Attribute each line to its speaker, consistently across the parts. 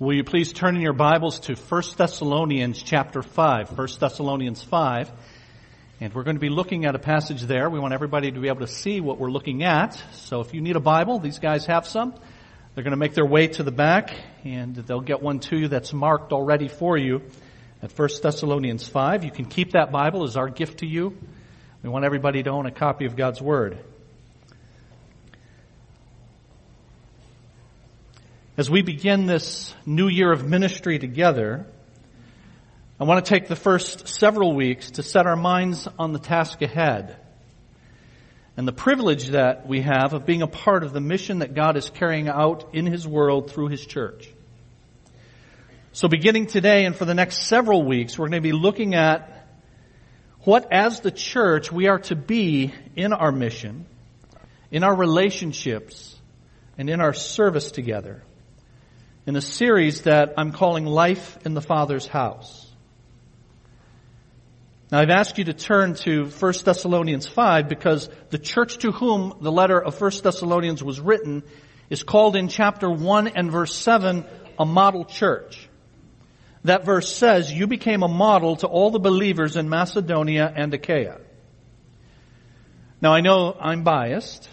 Speaker 1: Will you please turn in your Bibles to 1 Thessalonians chapter 5, 1 Thessalonians 5. And we're going to be looking at a passage there. We want everybody to be able to see what we're looking at. So if you need a Bible, these guys have some. They're going to make their way to the back and they'll get one to you that's marked already for you at 1 Thessalonians 5. You can keep that Bible as our gift to you. We want everybody to own a copy of God's Word. As we begin this new year of ministry together, I want to take the first several weeks to set our minds on the task ahead and the privilege that we have of being a part of the mission that God is carrying out in His world through His church. So beginning today and for the next several weeks, we're going to be looking at what as the church we are to be in our mission, in our relationships, and in our service together in a series that I'm calling Life in the Father's House. Now I've asked you to turn to 1 Thessalonians 5 because the church to whom the letter of 1 Thessalonians was written is called in chapter 1 and verse 7 a model church. That verse says, you became a model to all the believers in Macedonia and Achaia. Now I know I'm biased,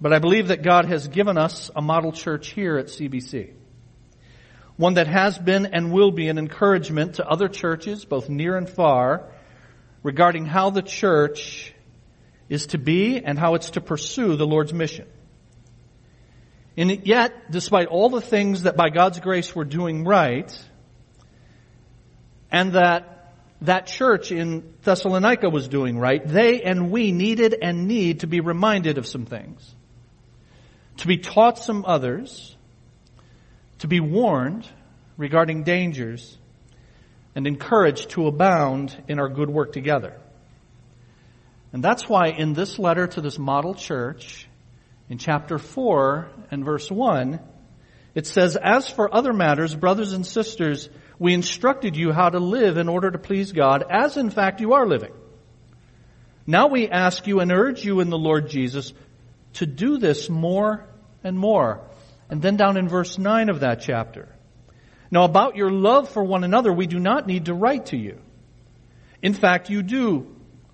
Speaker 1: but I believe that God has given us a model church here at CBC one that has been and will be an encouragement to other churches, both near and far, regarding how the church is to be and how it's to pursue the Lord's mission. And yet, despite all the things that by God's grace we're doing right, and that that church in Thessalonica was doing right, they and we needed and need to be reminded of some things. To be taught some others, to be warned regarding dangers, and encouraged to abound in our good work together. And that's why in this letter to this model church, in chapter 4 and verse 1, it says, As for other matters, brothers and sisters, we instructed you how to live in order to please God, as in fact you are living. Now we ask you and urge you in the Lord Jesus to do this more and more. And then down in verse 9 of that chapter. Now about your love for one another, we do not need to write to you. In fact, you do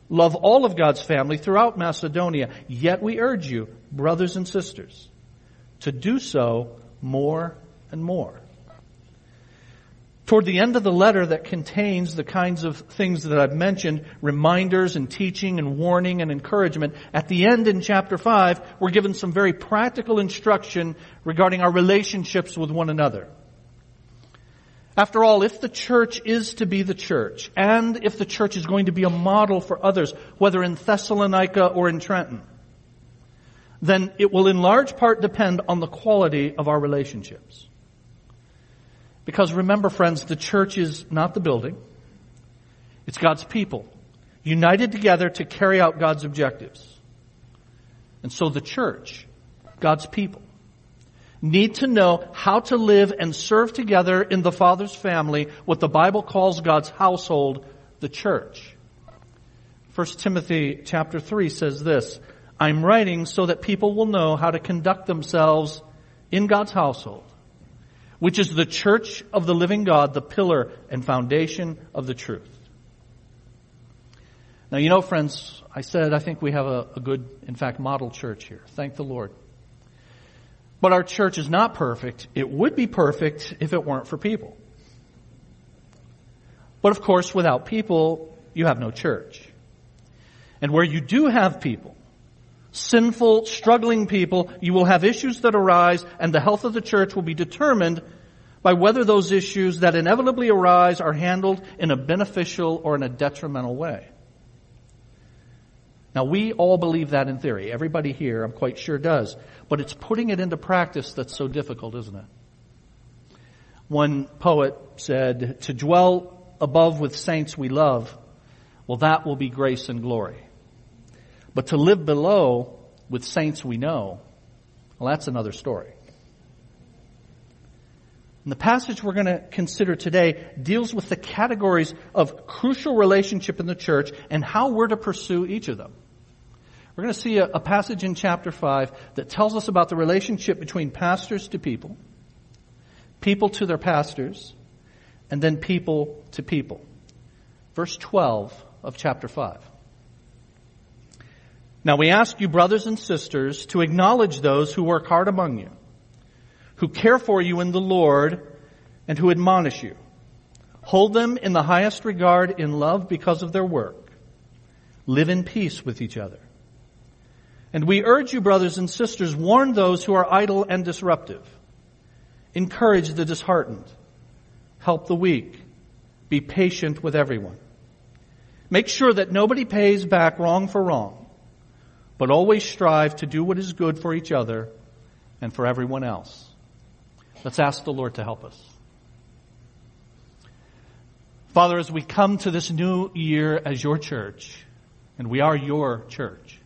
Speaker 1: love all of God's family throughout Macedonia. Yet we urge you, brothers and sisters, to do so more and more. Toward the end of the letter that contains the kinds of things that I've mentioned, reminders and teaching and warning and encouragement, at the end in chapter 5, we're given some very practical instruction regarding our relationships with one another. After all, if the church is to be the church, and if the church is going to be a model for others, whether in Thessalonica or in Trenton, then it will in large part depend on the quality of our relationships. Because remember friends, the church is not the building. It's God's people, united together to carry out God's objectives. And so the church, God's people, need to know how to live and serve together in the Father's family, what the Bible calls God's household, the church. 1 Timothy chapter 3 says this, I'm writing so that people will know how to conduct themselves in God's household which is the church of the living God, the pillar and foundation of the truth. Now, you know, friends, I said I think we have a, a good, in fact, model church here. Thank the Lord. But our church is not perfect. It would be perfect if it weren't for people. But of course, without people, you have no church. And where you do have people, sinful, struggling people, you will have issues that arise and the health of the church will be determined by whether those issues that inevitably arise are handled in a beneficial or in a detrimental way. Now we all believe that in theory. Everybody here, I'm quite sure does. But it's putting it into practice that's so difficult, isn't it? One poet said, to dwell above with saints we love, well that will be grace and glory. But to live below with saints we know, well, that's another story. And the passage we're going to consider today deals with the categories of crucial relationship in the church and how we're to pursue each of them. We're going to see a, a passage in chapter 5 that tells us about the relationship between pastors to people, people to their pastors, and then people to people. Verse 12 of chapter 5. Now we ask you, brothers and sisters, to acknowledge those who work hard among you, who care for you in the Lord, and who admonish you. Hold them in the highest regard in love because of their work. Live in peace with each other. And we urge you, brothers and sisters, warn those who are idle and disruptive. Encourage the disheartened. Help the weak. Be patient with everyone. Make sure that nobody pays back wrong for wrong, but always strive to do what is good for each other and for everyone else. Let's ask the Lord to help us. Father, as we come to this new year as your church, and we are your church,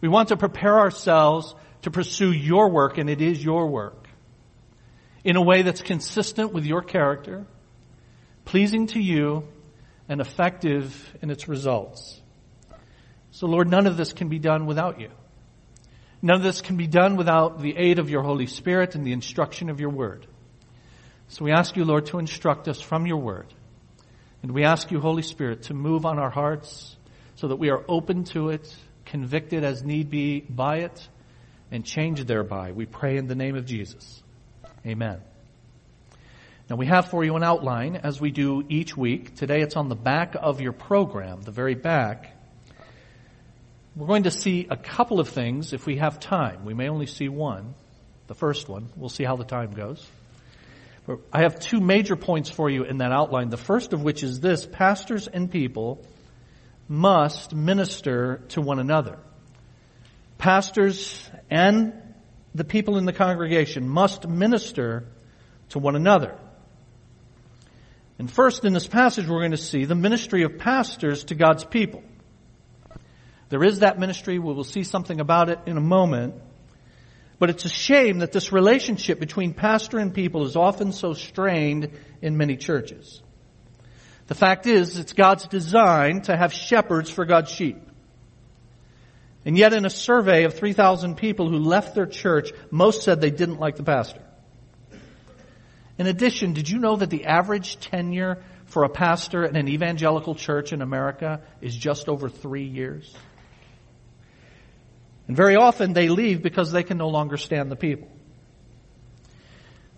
Speaker 1: we want to prepare ourselves to pursue your work, and it is your work, in a way that's consistent with your character, pleasing to you, and effective in its results. So Lord, none of this can be done without you. None of this can be done without the aid of your Holy Spirit and the instruction of your word. So we ask you, Lord, to instruct us from your word. And we ask you, Holy Spirit, to move on our hearts so that we are open to it convicted as need be by it, and changed thereby. We pray in the name of Jesus. Amen. Now we have for you an outline as we do each week. Today it's on the back of your program, the very back. We're going to see a couple of things if we have time. We may only see one, the first one. We'll see how the time goes. But I have two major points for you in that outline. The first of which is this, pastors and people must minister to one another. Pastors and the people in the congregation must minister to one another. And first in this passage we're going to see the ministry of pastors to God's people. There is that ministry. We will see something about it in a moment. But it's a shame that this relationship between pastor and people is often so strained in many churches. The fact is, it's God's design to have shepherds for God's sheep. And yet in a survey of 3,000 people who left their church, most said they didn't like the pastor. In addition, did you know that the average tenure for a pastor in an evangelical church in America is just over three years? And very often they leave because they can no longer stand the people.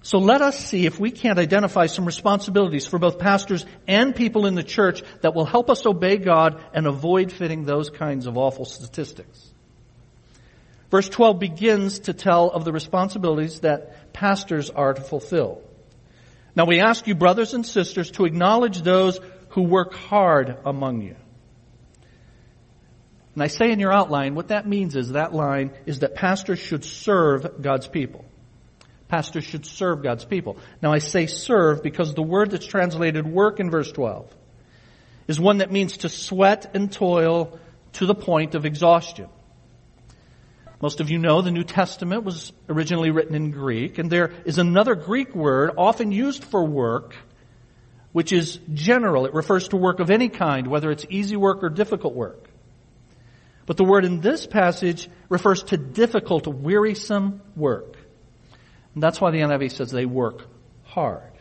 Speaker 1: So let us see if we can't identify some responsibilities for both pastors and people in the church that will help us obey God and avoid fitting those kinds of awful statistics. Verse 12 begins to tell of the responsibilities that pastors are to fulfill. Now we ask you, brothers and sisters, to acknowledge those who work hard among you. And I say in your outline, what that means is that line is that pastors should serve God's people. Pastors should serve God's people. Now I say serve because the word that's translated work in verse 12 is one that means to sweat and toil to the point of exhaustion. Most of you know the New Testament was originally written in Greek, and there is another Greek word often used for work, which is general. It refers to work of any kind, whether it's easy work or difficult work. But the word in this passage refers to difficult, wearisome work. And that's why the NIV says they work hard.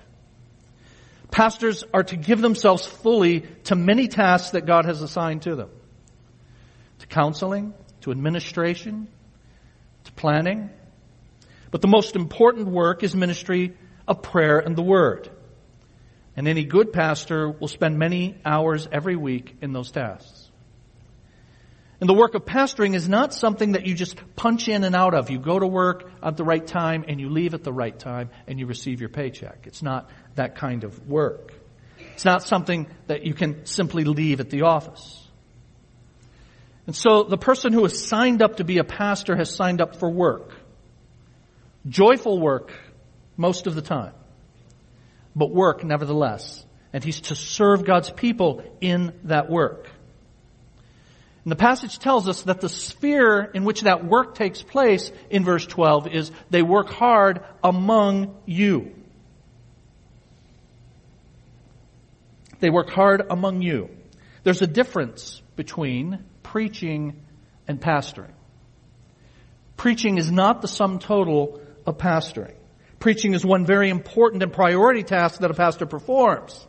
Speaker 1: Pastors are to give themselves fully to many tasks that God has assigned to them. To counseling, to administration, to planning. But the most important work is ministry of prayer and the Word. And any good pastor will spend many hours every week in those tasks. And the work of pastoring is not something that you just punch in and out of. You go to work at the right time and you leave at the right time and you receive your paycheck. It's not that kind of work. It's not something that you can simply leave at the office. And so the person who has signed up to be a pastor has signed up for work. Joyful work most of the time. But work nevertheless. And he's to serve God's people in that work. And the passage tells us that the sphere in which that work takes place in verse 12 is they work hard among you. They work hard among you. There's a difference between preaching and pastoring. Preaching is not the sum total of pastoring. Preaching is one very important and priority task that a pastor performs.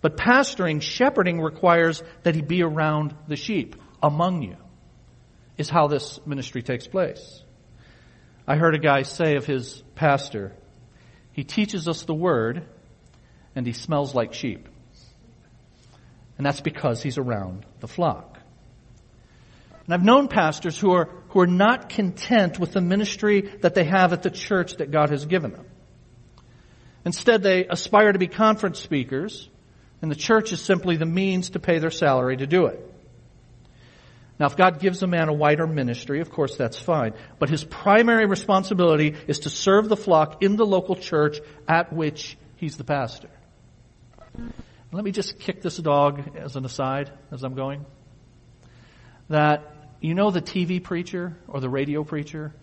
Speaker 1: But pastoring, shepherding requires that he be around the sheep, among you, is how this ministry takes place. I heard a guy say of his pastor, he teaches us the word and he smells like sheep. And that's because he's around the flock. And I've known pastors who are, who are not content with the ministry that they have at the church that God has given them. Instead, they aspire to be conference speakers, and the church is simply the means to pay their salary to do it. Now, if God gives a man a wider ministry, of course that's fine. But his primary responsibility is to serve the flock in the local church at which he's the pastor. Let me just kick this dog as an aside as I'm going. That you know the TV preacher or the radio preacher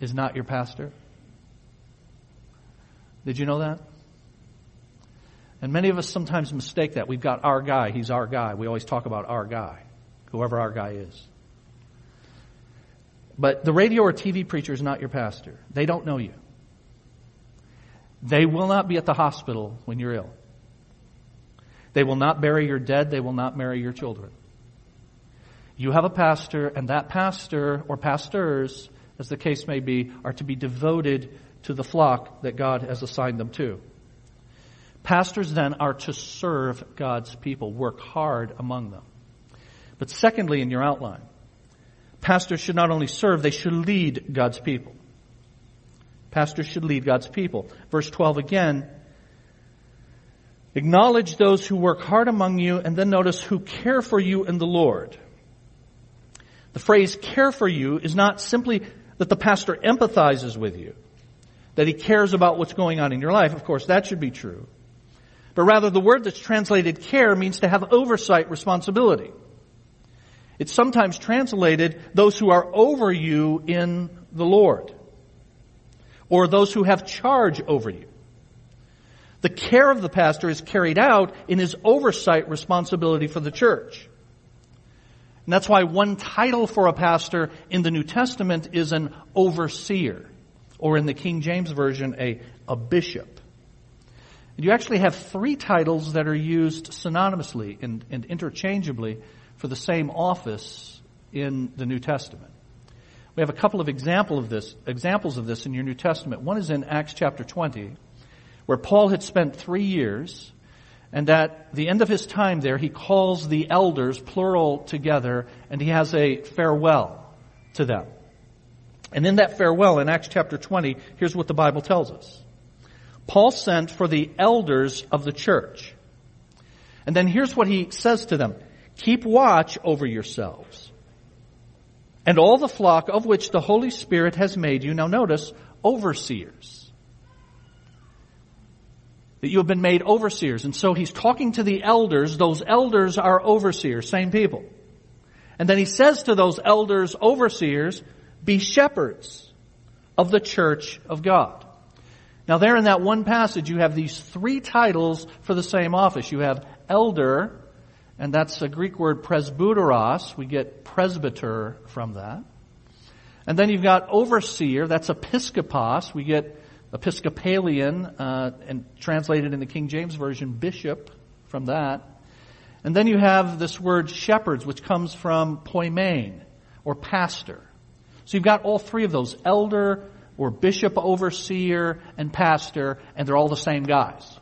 Speaker 1: is not your pastor. Did you know that? And many of us sometimes mistake that. We've got our guy. He's our guy. We always talk about our guy, whoever our guy is. But the radio or TV preacher is not your pastor. They don't know you. They will not be at the hospital when you're ill. They will not bury your dead. They will not marry your children. You have a pastor, and that pastor or pastors, as the case may be, are to be devoted to the flock that God has assigned them to. Pastors then are to serve God's people, work hard among them. But secondly, in your outline, pastors should not only serve, they should lead God's people. Pastors should lead God's people. Verse 12 again, acknowledge those who work hard among you, and then notice who care for you in the Lord. The phrase care for you is not simply that the pastor empathizes with you, that he cares about what's going on in your life. Of course, that should be true. But rather, the word that's translated care means to have oversight responsibility. It's sometimes translated those who are over you in the Lord, or those who have charge over you. The care of the pastor is carried out in his oversight responsibility for the church. And that's why one title for a pastor in the New Testament is an overseer, or in the King James Version, a, a bishop. You actually have three titles that are used synonymously and, and interchangeably for the same office in the New Testament. We have a couple of example of this, examples of this in your New Testament. One is in Acts chapter 20, where Paul had spent three years and at the end of his time there, he calls the elders, plural, together, and he has a farewell to them. And in that farewell, in Acts chapter 20, here's what the Bible tells us. Paul sent for the elders of the church. And then here's what he says to them. Keep watch over yourselves. And all the flock of which the Holy Spirit has made you, now notice, overseers that you have been made overseers. And so he's talking to the elders. Those elders are overseers, same people. And then he says to those elders, overseers, be shepherds of the church of God. Now there in that one passage you have these three titles for the same office. You have elder, and that's a Greek word presbyteros. We get presbyter from that. And then you've got overseer, that's episkopos. We get Episcopalian, uh, and translated in the King James Version, bishop from that. And then you have this word shepherds, which comes from poimen, or pastor. So you've got all three of those, elder, or bishop, overseer, and pastor, and they're all the same guys.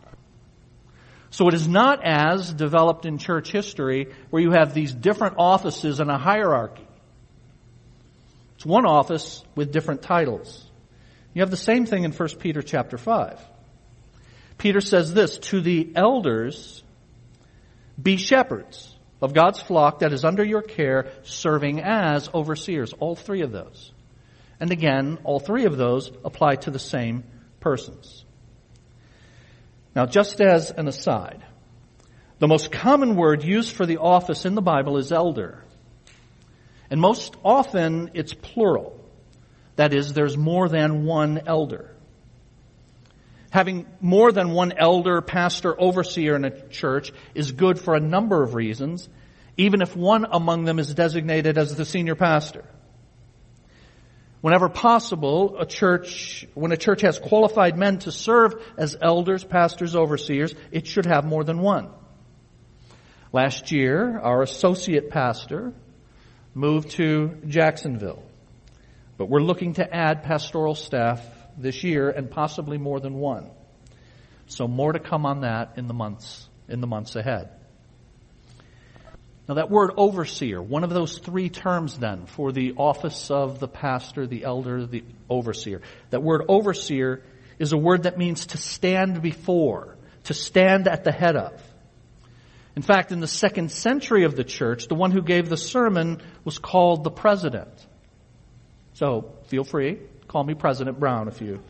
Speaker 1: So it is not as developed in church history where you have these different offices and a hierarchy. It's one office with different titles. You have the same thing in 1 Peter chapter 5. Peter says this, to the elders, be shepherds of God's flock that is under your care, serving as overseers. All three of those. And again, all three of those apply to the same persons. Now, just as an aside, the most common word used for the office in the Bible is elder. And most often it's plural. That is, there's more than one elder. Having more than one elder, pastor, overseer in a church is good for a number of reasons, even if one among them is designated as the senior pastor. Whenever possible, a church, when a church has qualified men to serve as elders, pastors, overseers, it should have more than one. Last year, our associate pastor moved to Jacksonville. But we're looking to add pastoral staff this year and possibly more than one. So more to come on that in the months, in the months ahead. Now that word overseer, one of those three terms then for the office of the pastor, the elder, the overseer. That word overseer is a word that means to stand before, to stand at the head of. In fact, in the second century of the church, the one who gave the sermon was called the president. So feel free, call me President Brown if you,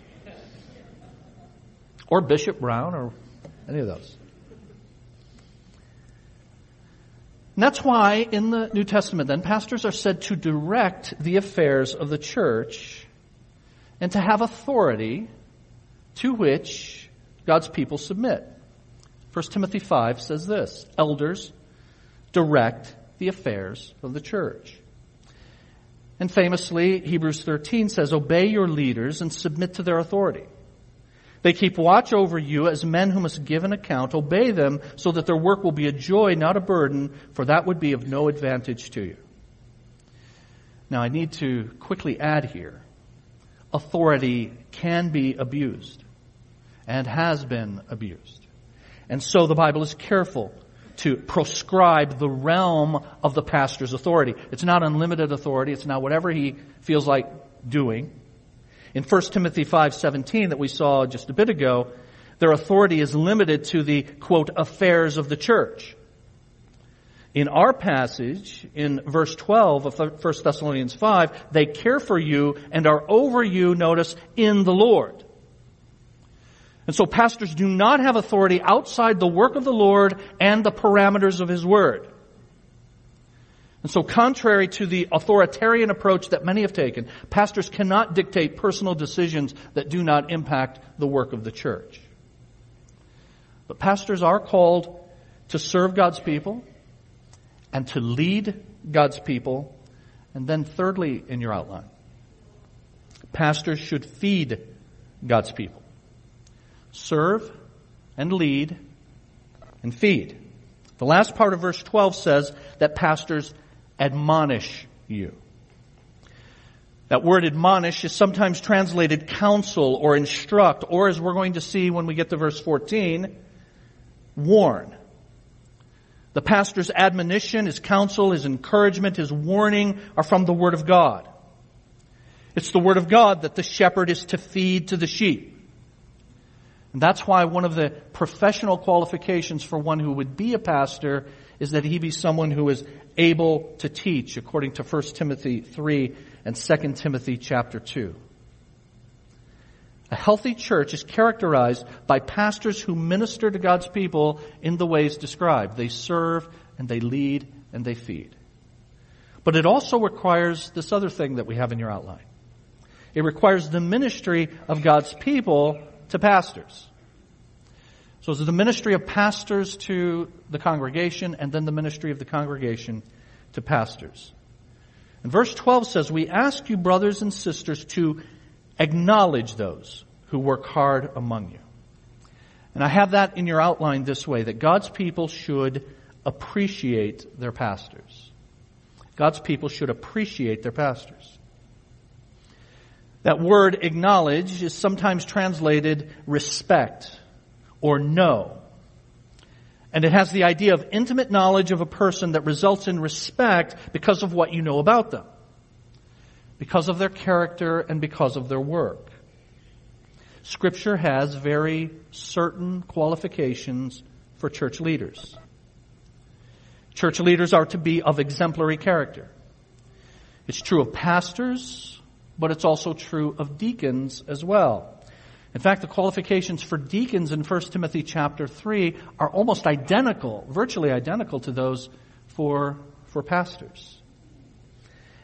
Speaker 1: or Bishop Brown or any of those. And that's why in the New Testament then, pastors are said to direct the affairs of the church and to have authority to which God's people submit. 1 Timothy 5 says this, elders direct the affairs of the church. And famously, Hebrews 13 says, obey your leaders and submit to their authority. They keep watch over you as men who must give an account. Obey them so that their work will be a joy, not a burden, for that would be of no advantage to you. Now I need to quickly add here, authority can be abused and has been abused. And so the Bible is careful to proscribe the realm of the pastor's authority. It's not unlimited authority. It's not whatever he feels like doing. In 1 Timothy 5:17 that we saw just a bit ago, their authority is limited to the quote affairs of the church. In our passage, in verse 12 of 1 Thessalonians 5, they care for you and are over you, notice, in the Lord. And so pastors do not have authority outside the work of the Lord and the parameters of His Word. And so contrary to the authoritarian approach that many have taken, pastors cannot dictate personal decisions that do not impact the work of the church. But pastors are called to serve God's people and to lead God's people. And then thirdly in your outline, pastors should feed God's people. Serve and lead and feed. The last part of verse 12 says that pastors admonish you. That word admonish is sometimes translated counsel or instruct, or as we're going to see when we get to verse 14, warn. The pastor's admonition, his counsel, his encouragement, his warning are from the Word of God. It's the Word of God that the shepherd is to feed to the sheep. And that's why one of the professional qualifications for one who would be a pastor is that he be someone who is able to teach according to 1 Timothy 3 and 2 Timothy chapter 2. A healthy church is characterized by pastors who minister to God's people in the ways described. They serve and they lead and they feed. But it also requires this other thing that we have in your outline. It requires the ministry of God's people to pastors. So it's the ministry of pastors to the congregation and then the ministry of the congregation to pastors. And verse 12 says, we ask you brothers and sisters to acknowledge those who work hard among you. And I have that in your outline this way, that God's people should appreciate their pastors. God's people should appreciate their pastors. That word acknowledge is sometimes translated respect or know. And it has the idea of intimate knowledge of a person that results in respect because of what you know about them. Because of their character and because of their work. Scripture has very certain qualifications for church leaders. Church leaders are to be of exemplary character. It's true of pastors, but it's also true of deacons as well. In fact, the qualifications for deacons in 1 Timothy chapter 3 are almost identical, virtually identical to those for, for pastors.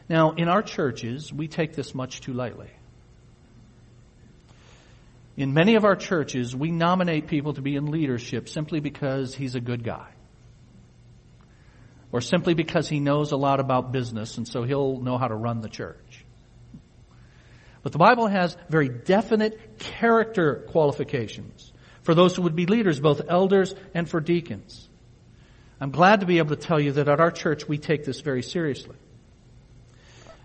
Speaker 1: Now, in our churches, we take this much too lightly. In many of our churches, we nominate people to be in leadership simply because he's a good guy. Or simply because he knows a lot about business and so he'll know how to run the church. But the Bible has very definite character qualifications for those who would be leaders, both elders and for deacons. I'm glad to be able to tell you that at our church we take this very seriously.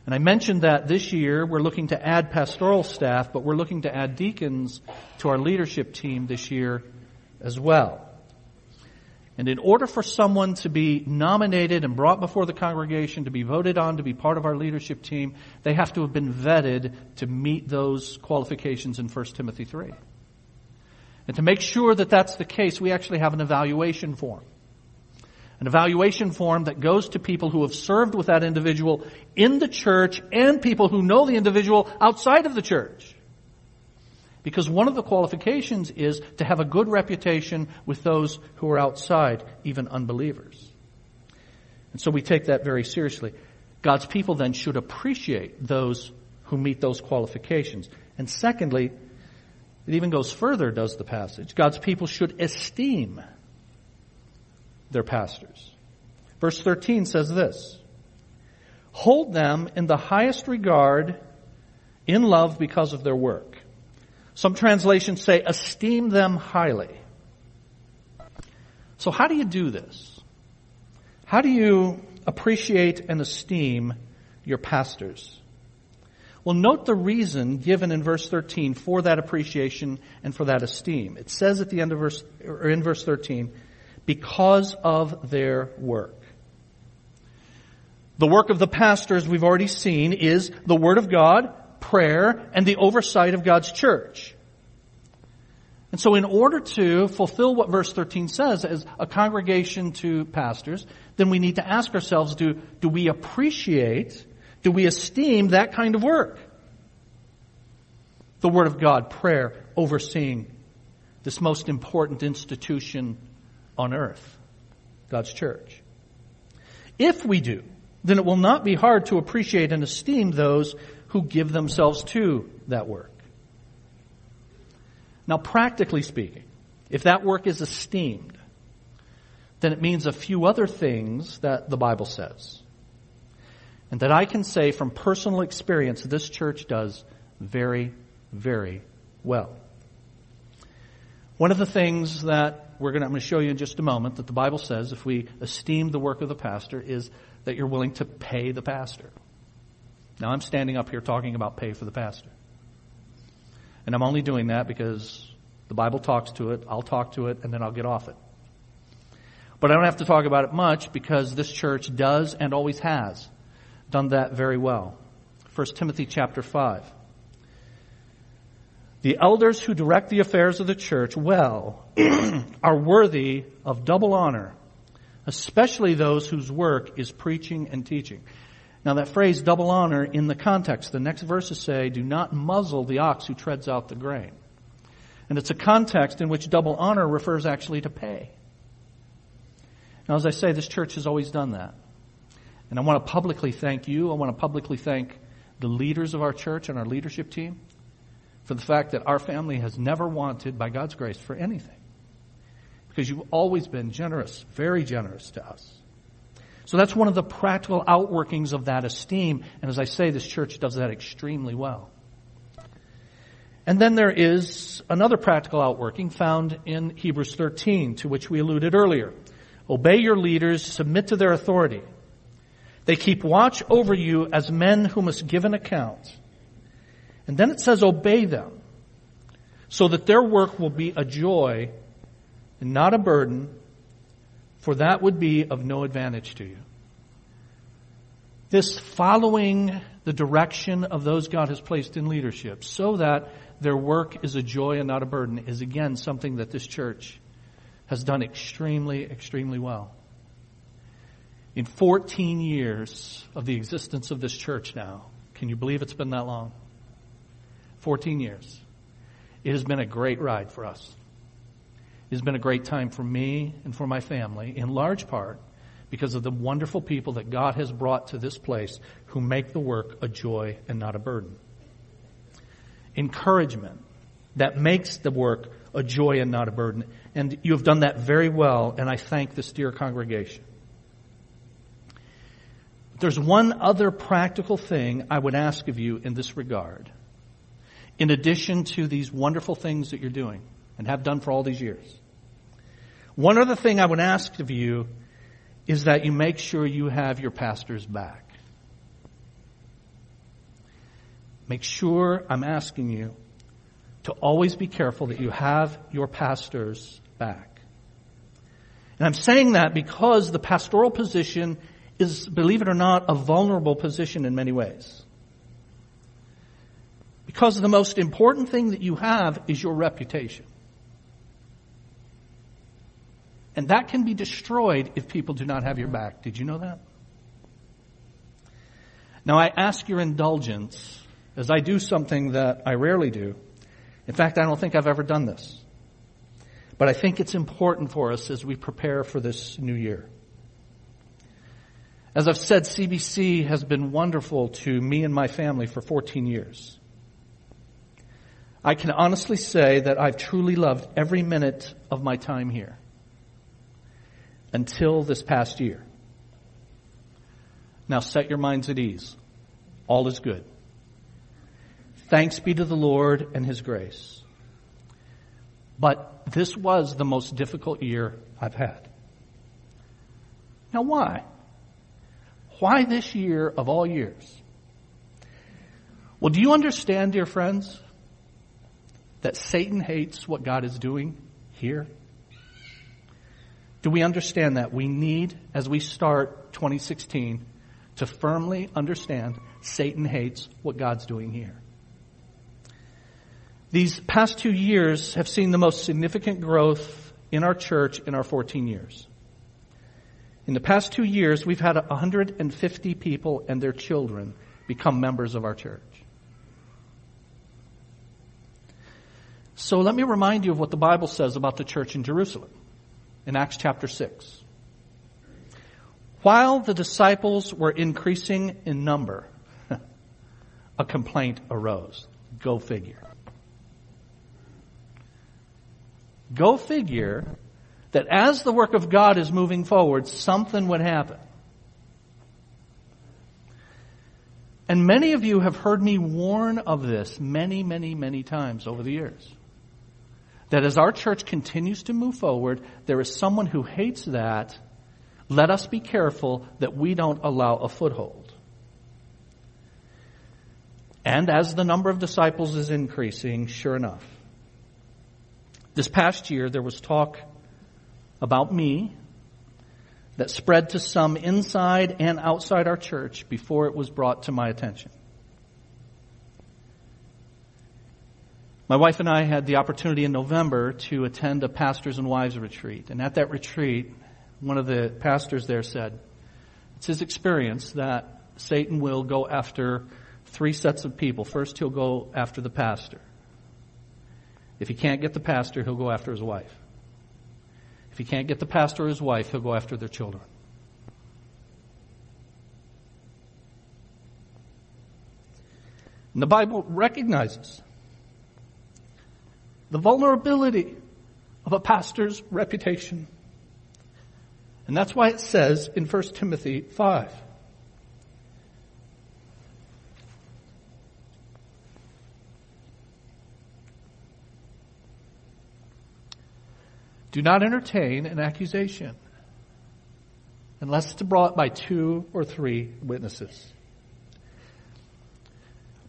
Speaker 1: And I mentioned that this year we're looking to add pastoral staff, but we're looking to add deacons to our leadership team this year as well. And in order for someone to be nominated and brought before the congregation, to be voted on, to be part of our leadership team, they have to have been vetted to meet those qualifications in 1 Timothy 3. And to make sure that that's the case, we actually have an evaluation form. An evaluation form that goes to people who have served with that individual in the church and people who know the individual outside of the church. Because one of the qualifications is to have a good reputation with those who are outside, even unbelievers. And so we take that very seriously. God's people then should appreciate those who meet those qualifications. And secondly, it even goes further, does the passage. God's people should esteem their pastors. Verse 13 says this, Hold them in the highest regard in love because of their work. Some translations say esteem them highly. So how do you do this? How do you appreciate and esteem your pastors? Well, note the reason given in verse 13 for that appreciation and for that esteem. It says at the end of verse, or in verse 13, because of their work. The work of the pastor, as we've already seen, is the Word of God, prayer, and the oversight of God's church. And so in order to fulfill what verse 13 says as a congregation to pastors, then we need to ask ourselves, do, do we appreciate, do we esteem that kind of work? The Word of God, prayer, overseeing this most important institution on earth, God's church. If we do, then it will not be hard to appreciate and esteem those who give themselves to that work. Now, practically speaking, if that work is esteemed, then it means a few other things that the Bible says. And that I can say from personal experience, this church does very, very well. One of the things that we're going to, I'm going to show you in just a moment that the Bible says if we esteem the work of the pastor is that you're willing to pay the pastor. Now I'm standing up here talking about pay for the pastor. And I'm only doing that because the Bible talks to it, I'll talk to it, and then I'll get off it. But I don't have to talk about it much because this church does and always has done that very well. 1 Timothy chapter 5. The elders who direct the affairs of the church well are worthy of double honor, especially those whose work is preaching and teaching. Now that phrase double honor in the context, the next verses say, do not muzzle the ox who treads out the grain. And it's a context in which double honor refers actually to pay. Now as I say, this church has always done that. And I want to publicly thank you. I want to publicly thank the leaders of our church and our leadership team for the fact that our family has never wanted, by God's grace, for anything. Because you've always been generous, very generous to us. So that's one of the practical outworkings of that esteem. And as I say, this church does that extremely well. And then there is another practical outworking found in Hebrews 13, to which we alluded earlier. Obey your leaders, submit to their authority. They keep watch over you as men who must give an account. And then it says obey them so that their work will be a joy and not a burden, for that would be of no advantage to you. This following the direction of those God has placed in leadership so that their work is a joy and not a burden is again something that this church has done extremely, extremely well. In 14 years of the existence of this church now, can you believe it's been that long? 14 years. It has been a great ride for us. It has been a great time for me and for my family, in large part because of the wonderful people that God has brought to this place who make the work a joy and not a burden. Encouragement that makes the work a joy and not a burden. And you have done that very well, and I thank this dear congregation. There's one other practical thing I would ask of you in this regard. in addition to these wonderful things that you're doing and have done for all these years. One other thing I would ask of you is that you make sure you have your pastors back. Make sure I'm asking you to always be careful that you have your pastors back. And I'm saying that because the pastoral position is, believe it or not, a vulnerable position in many ways. Because the most important thing that you have is your reputation. And that can be destroyed if people do not have your back. Did you know that? Now I ask your indulgence as I do something that I rarely do. In fact, I don't think I've ever done this. But I think it's important for us as we prepare for this new year. As I've said, CBC has been wonderful to me and my family for 14 years. I can honestly say that I've truly loved every minute of my time here until this past year. Now set your minds at ease. All is good. Thanks be to the Lord and His grace. But this was the most difficult year I've had. Now why? Why this year of all years? Well, do you understand, dear friends, that Satan hates what God is doing here? Do we understand that? We need, as we start 2016, to firmly understand Satan hates what God's doing here. These past two years have seen the most significant growth in our church in our 14 years. In the past two years, we've had 150 people and their children become members of our church. So let me remind you of what the Bible says about the church in Jerusalem in Acts chapter 6. While the disciples were increasing in number, a complaint arose. Go figure. Go figure that as the work of God is moving forward, something would happen. And many of you have heard me warn of this many, many, many times over the years that as our church continues to move forward, there is someone who hates that. Let us be careful that we don't allow a foothold. And as the number of disciples is increasing, sure enough, this past year there was talk about me that spread to some inside and outside our church before it was brought to my attention. My wife and I had the opportunity in November to attend a pastors and wives retreat. And at that retreat, one of the pastors there said, it's his experience that Satan will go after three sets of people. First, he'll go after the pastor. If he can't get the pastor, he'll go after his wife. If he can't get the pastor or his wife, he'll go after their children. And the Bible recognizes the vulnerability of a pastor's reputation. And that's why it says in 1 Timothy 5. Do not entertain an accusation unless it's brought by two or three witnesses.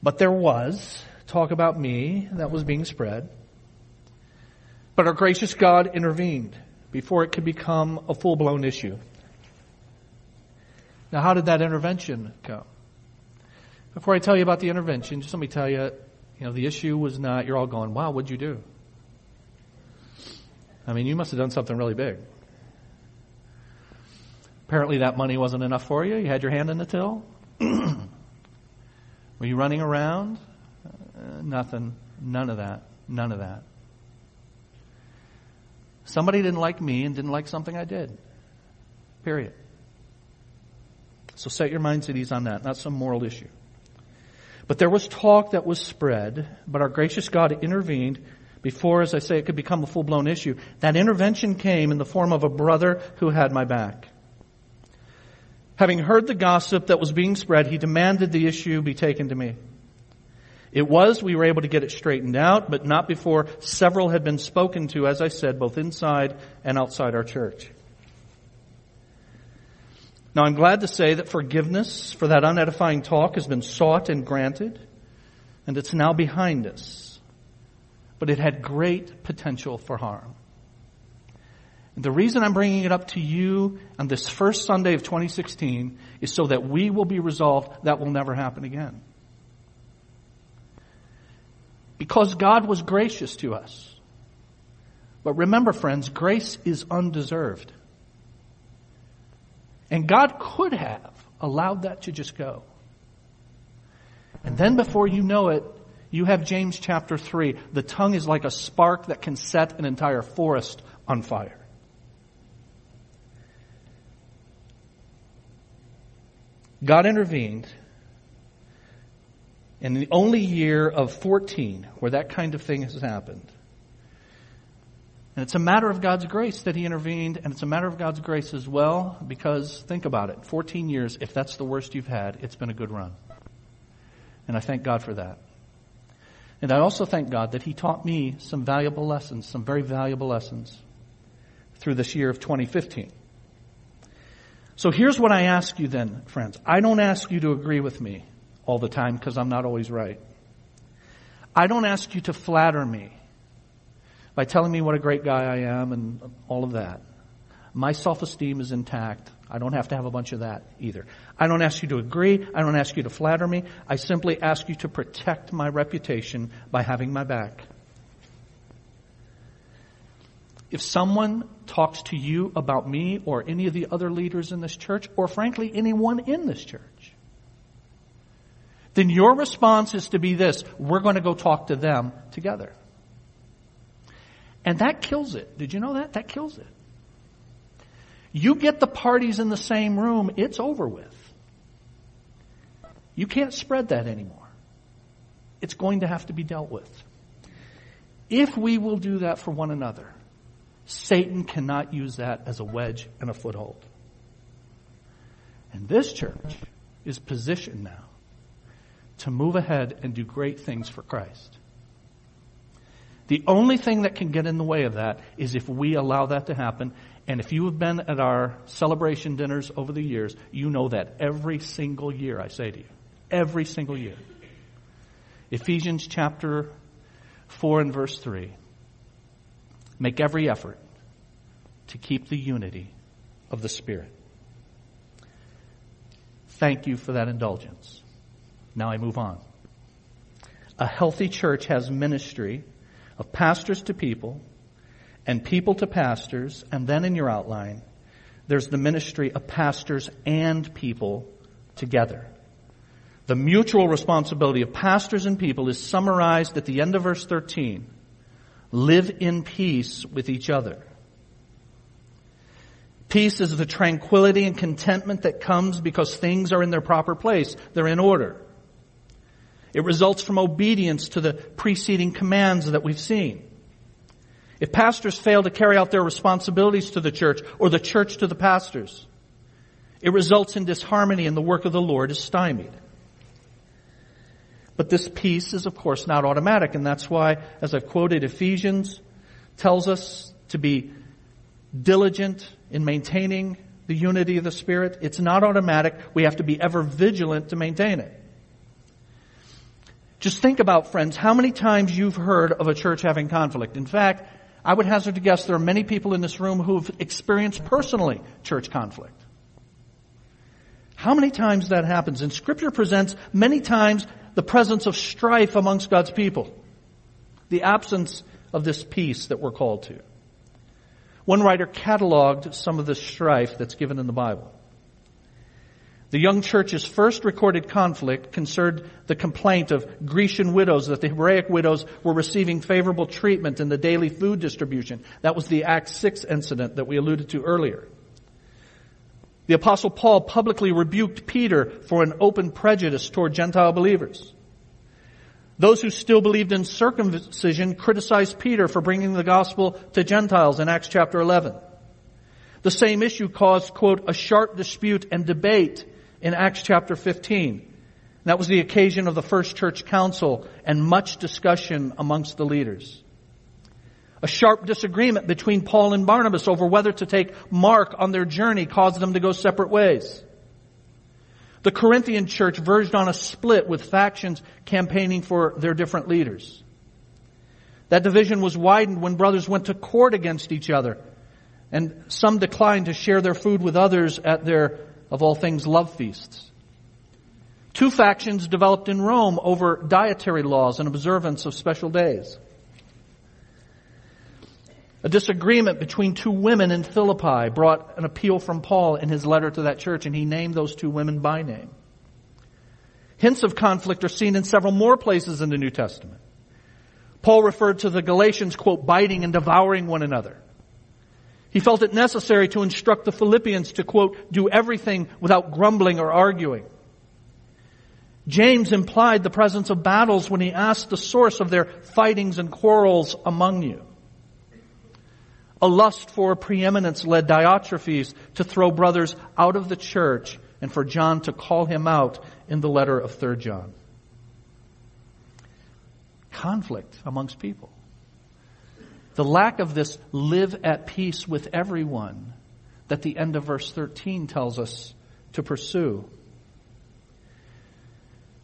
Speaker 1: But there was talk about me that was being spread. But our gracious God intervened before it could become a full-blown issue. Now, how did that intervention come? Before I tell you about the intervention, just let me tell you, you know, the issue was not, you're all going, wow, what'd you do? I mean, you must have done something really big. Apparently that money wasn't enough for you. You had your hand in the till. Were you running around? Uh, nothing. None of that. None of that. Somebody didn't like me and didn't like something I did. Period. So set your minds at ease on that, not some moral issue. But there was talk that was spread, but our gracious God intervened before, as I say, it could become a full-blown issue. That intervention came in the form of a brother who had my back. Having heard the gossip that was being spread, he demanded the issue be taken to me. It was, we were able to get it straightened out, but not before several had been spoken to, as I said, both inside and outside our church. Now I'm glad to say that forgiveness for that unedifying talk has been sought and granted, and it's now behind us. But it had great potential for harm. And the reason I'm bringing it up to you on this first Sunday of 2016 is so that we will be resolved that will never happen again. Because God was gracious to us. But remember friends, grace is undeserved. And God could have allowed that to just go. And then before you know it, you have James chapter 3. The tongue is like a spark that can set an entire forest on fire. God intervened in the only year of 14 where that kind of thing has happened. And it's a matter of God's grace that He intervened, and it's a matter of God's grace as well, because think about it 14 years, if that's the worst you've had, it's been a good run. And I thank God for that. And I also thank God that He taught me some valuable lessons, some very valuable lessons through this year of 2015. So here's what I ask you then, friends. I don't ask you to agree with me all the time because I'm not always right. I don't ask you to flatter me by telling me what a great guy I am and all of that. My self-esteem is intact. I don't have to have a bunch of that either. I don't ask you to agree. I don't ask you to flatter me. I simply ask you to protect my reputation by having my back. If someone talks to you about me or any of the other leaders in this church, or frankly, anyone in this church, then your response is to be this, we're going to go talk to them together. And that kills it. Did you know that? That kills it. You get the parties in the same room, it's over with. You can't spread that anymore. It's going to have to be dealt with. If we will do that for one another, Satan cannot use that as a wedge and a foothold. And this church is positioned now to move ahead and do great things for Christ. The only thing that can get in the way of that is if we allow that to happen. And if you have been at our celebration dinners over the years, you know that every single year, I say to you. Every single year. Ephesians chapter 4 and verse 3. Make every effort to keep the unity of the Spirit. Thank you for that indulgence. Now I move on. A healthy church has ministry of pastors to people and people to pastors, and then in your outline, there's the ministry of pastors and people together. The mutual responsibility of pastors and people is summarized at the end of verse 13 live in peace with each other. Peace is the tranquility and contentment that comes because things are in their proper place. They're in order. It results from obedience to the preceding commands that we've seen. If pastors fail to carry out their responsibilities to the church or the church to the pastors, it results in disharmony and the work of the Lord is stymied. But this peace is of course not automatic and that's why, as I've quoted, Ephesians tells us to be diligent in maintaining the unity of the Spirit. It's not automatic. We have to be ever vigilant to maintain it. Just think about, friends, how many times you've heard of a church having conflict. In fact, I would hazard to guess there are many people in this room who've experienced personally church conflict. How many times that happens? And scripture presents many times the presence of strife amongst God's people. The absence of this peace that we're called to. One writer cataloged some of the strife that's given in the Bible. The young church's first recorded conflict concerned the complaint of Grecian widows that the Hebraic widows were receiving favorable treatment in the daily food distribution. That was the Acts 6 incident that we alluded to earlier. The apostle Paul publicly rebuked Peter for an open prejudice toward Gentile believers. Those who still believed in circumcision criticized Peter for bringing the gospel to Gentiles in Acts chapter 11. The same issue caused, quote, a sharp dispute and debate in Acts chapter 15 That was the occasion of the first church council and much discussion amongst the leaders. A sharp disagreement between Paul and Barnabas over whether to take Mark on their journey caused them to go separate ways. The Corinthian church verged on a split with factions campaigning for their different leaders. That division was widened when brothers went to court against each other, and some declined to share their food with others at their, of all things, love feasts. Two factions developed in Rome over dietary laws and observance of special days. A disagreement between two women in Philippi brought an appeal from Paul in his letter to that church, and he named those two women by name. Hints of conflict are seen in several more places in the New Testament. Paul referred to the Galatians, quote, biting and devouring one another. He felt it necessary to instruct the Philippians to, quote, do everything without grumbling or arguing. James implied the presence of battles when he asked the source of their fightings and quarrels among you. A lust for preeminence led Diotrephes to throw brothers out of the church and for John to call him out in the letter of 3 John. Conflict amongst people. The lack of this live at peace with everyone that the end of verse 13 tells us to pursue.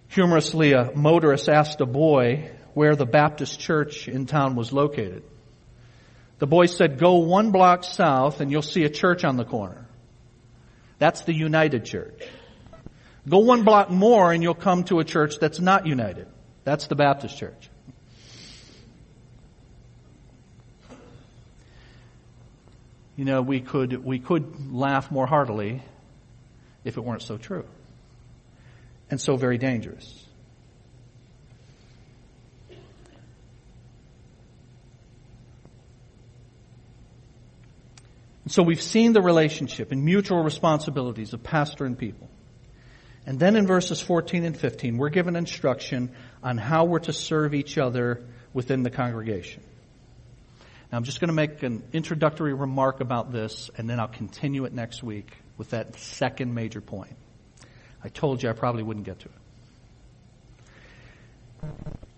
Speaker 1: Humorously, a motorist asked a boy where the Baptist church in town was located. The boy said, go one block south and you'll see a church on the corner. That's the United Church. Go one block more and you'll come to a church that's not united. That's the Baptist Church. You know, we could, we could laugh more heartily if it weren't so true. And so very dangerous. So we've seen the relationship and mutual responsibilities of pastor and people. And then in verses 14 and 15, we're given instruction on how we're to serve each other within the congregation. Now I'm just going to make an introductory remark about this and then I'll continue it next week with that second major point. I told you I probably wouldn't get to it.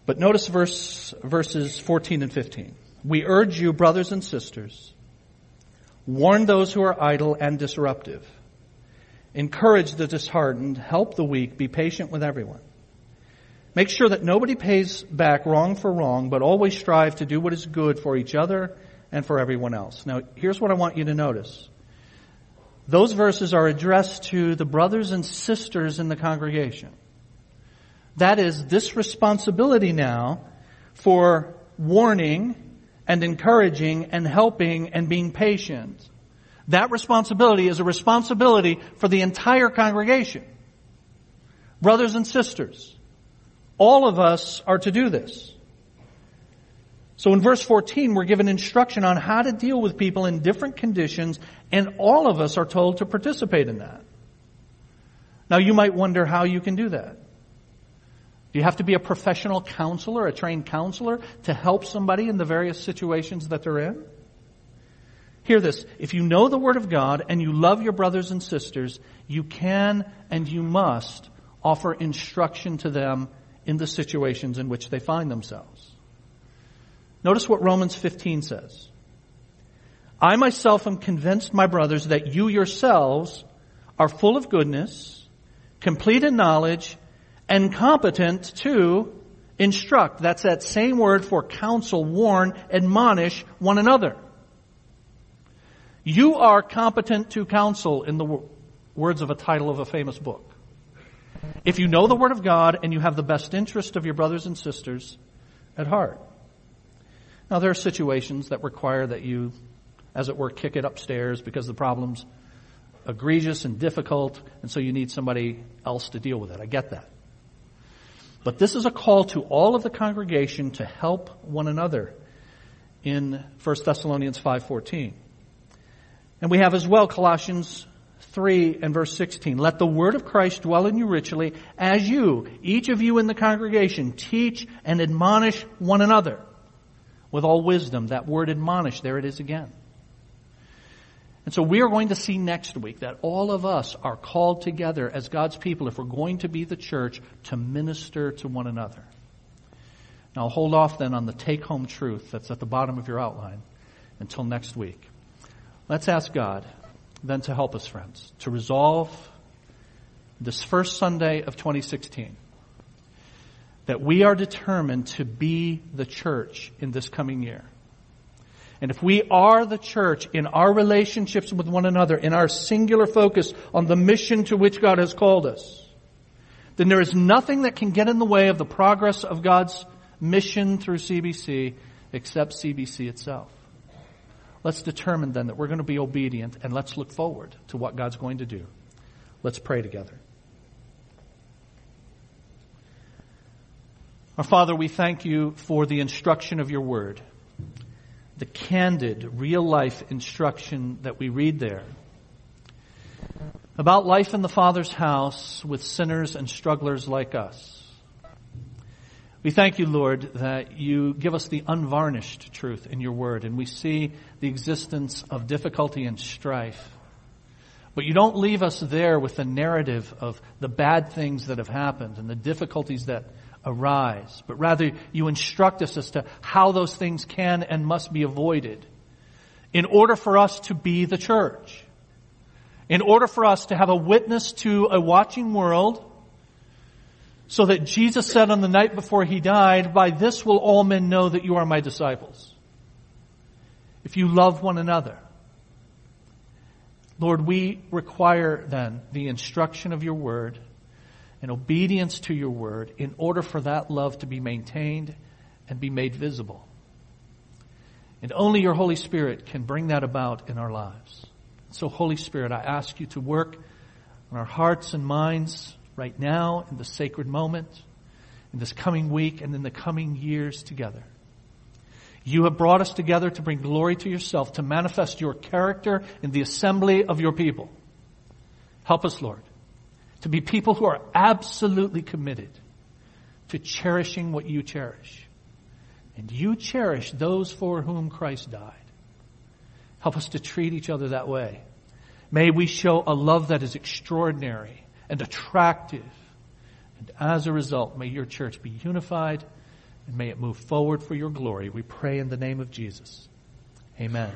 Speaker 1: But notice verse, verses 14 and 15. We urge you, brothers and sisters, Warn those who are idle and disruptive. Encourage the disheartened. Help the weak. Be patient with everyone. Make sure that nobody pays back wrong for wrong, but always strive to do what is good for each other and for everyone else. Now, here's what I want you to notice. Those verses are addressed to the brothers and sisters in the congregation. That is this responsibility now for warning and encouraging and helping and being patient. That responsibility is a responsibility for the entire congregation. Brothers and sisters, all of us are to do this. So in verse 14, we're given instruction on how to deal with people in different conditions, and all of us are told to participate in that. Now you might wonder how you can do that. Do you have to be a professional counselor, a trained counselor to help somebody in the various situations that they're in? Hear this. If you know the Word of God and you love your brothers and sisters, you can and you must offer instruction to them in the situations in which they find themselves. Notice what Romans 15 says. I myself am convinced, my brothers, that you yourselves are full of goodness, complete in knowledge, and competent to instruct. That's that same word for counsel, warn, admonish one another. You are competent to counsel in the words of a title of a famous book. If you know the Word of God and you have the best interest of your brothers and sisters at heart. Now there are situations that require that you, as it were, kick it upstairs because the problem's egregious and difficult and so you need somebody else to deal with it. I get that. But this is a call to all of the congregation to help one another in 1 Thessalonians 5:14. And we have as well Colossians 3 and verse 16. Let the word of Christ dwell in you richly as you, each of you in the congregation, teach and admonish one another with all wisdom. That word admonish, there it is again. And so we are going to see next week that all of us are called together as God's people if we're going to be the church to minister to one another. Now I'll hold off then on the take home truth that's at the bottom of your outline until next week. Let's ask God then to help us, friends, to resolve this first Sunday of 2016 that we are determined to be the church in this coming year. And if we are the church in our relationships with one another, in our singular focus on the mission to which God has called us, then there is nothing that can get in the way of the progress of God's mission through CBC except CBC itself. Let's determine then that we're going to be obedient and let's look forward to what God's going to do. Let's pray together. Our Father, we thank you for the instruction of your word the candid, real life instruction that we read there about life in the Father's house with sinners and strugglers like us. We thank you, Lord, that you give us the unvarnished truth in your word, and we see the existence of difficulty and strife. But you don't leave us there with the narrative of the bad things that have happened and the difficulties that arise, but rather you instruct us as to how those things can and must be avoided in order for us to be the church. In order for us to have a witness to a watching world, so that Jesus said on the night before he died, by this will all men know that you are my disciples. If you love one another. Lord, we require then the instruction of your word and obedience to your word in order for that love to be maintained and be made visible. And only your Holy Spirit can bring that about in our lives. So Holy Spirit, I ask you to work on our hearts and minds right now in the sacred moment, in this coming week and in the coming years together. You have brought us together to bring glory to yourself, to manifest your character in the assembly of your people. Help us, Lord to be people who are absolutely committed to cherishing what you cherish. And you cherish those for whom Christ died. Help us to treat each other that way. May we show a love that is extraordinary and attractive. And as a result, may your church be unified and may it move forward for your glory. We pray in the name of Jesus. Amen.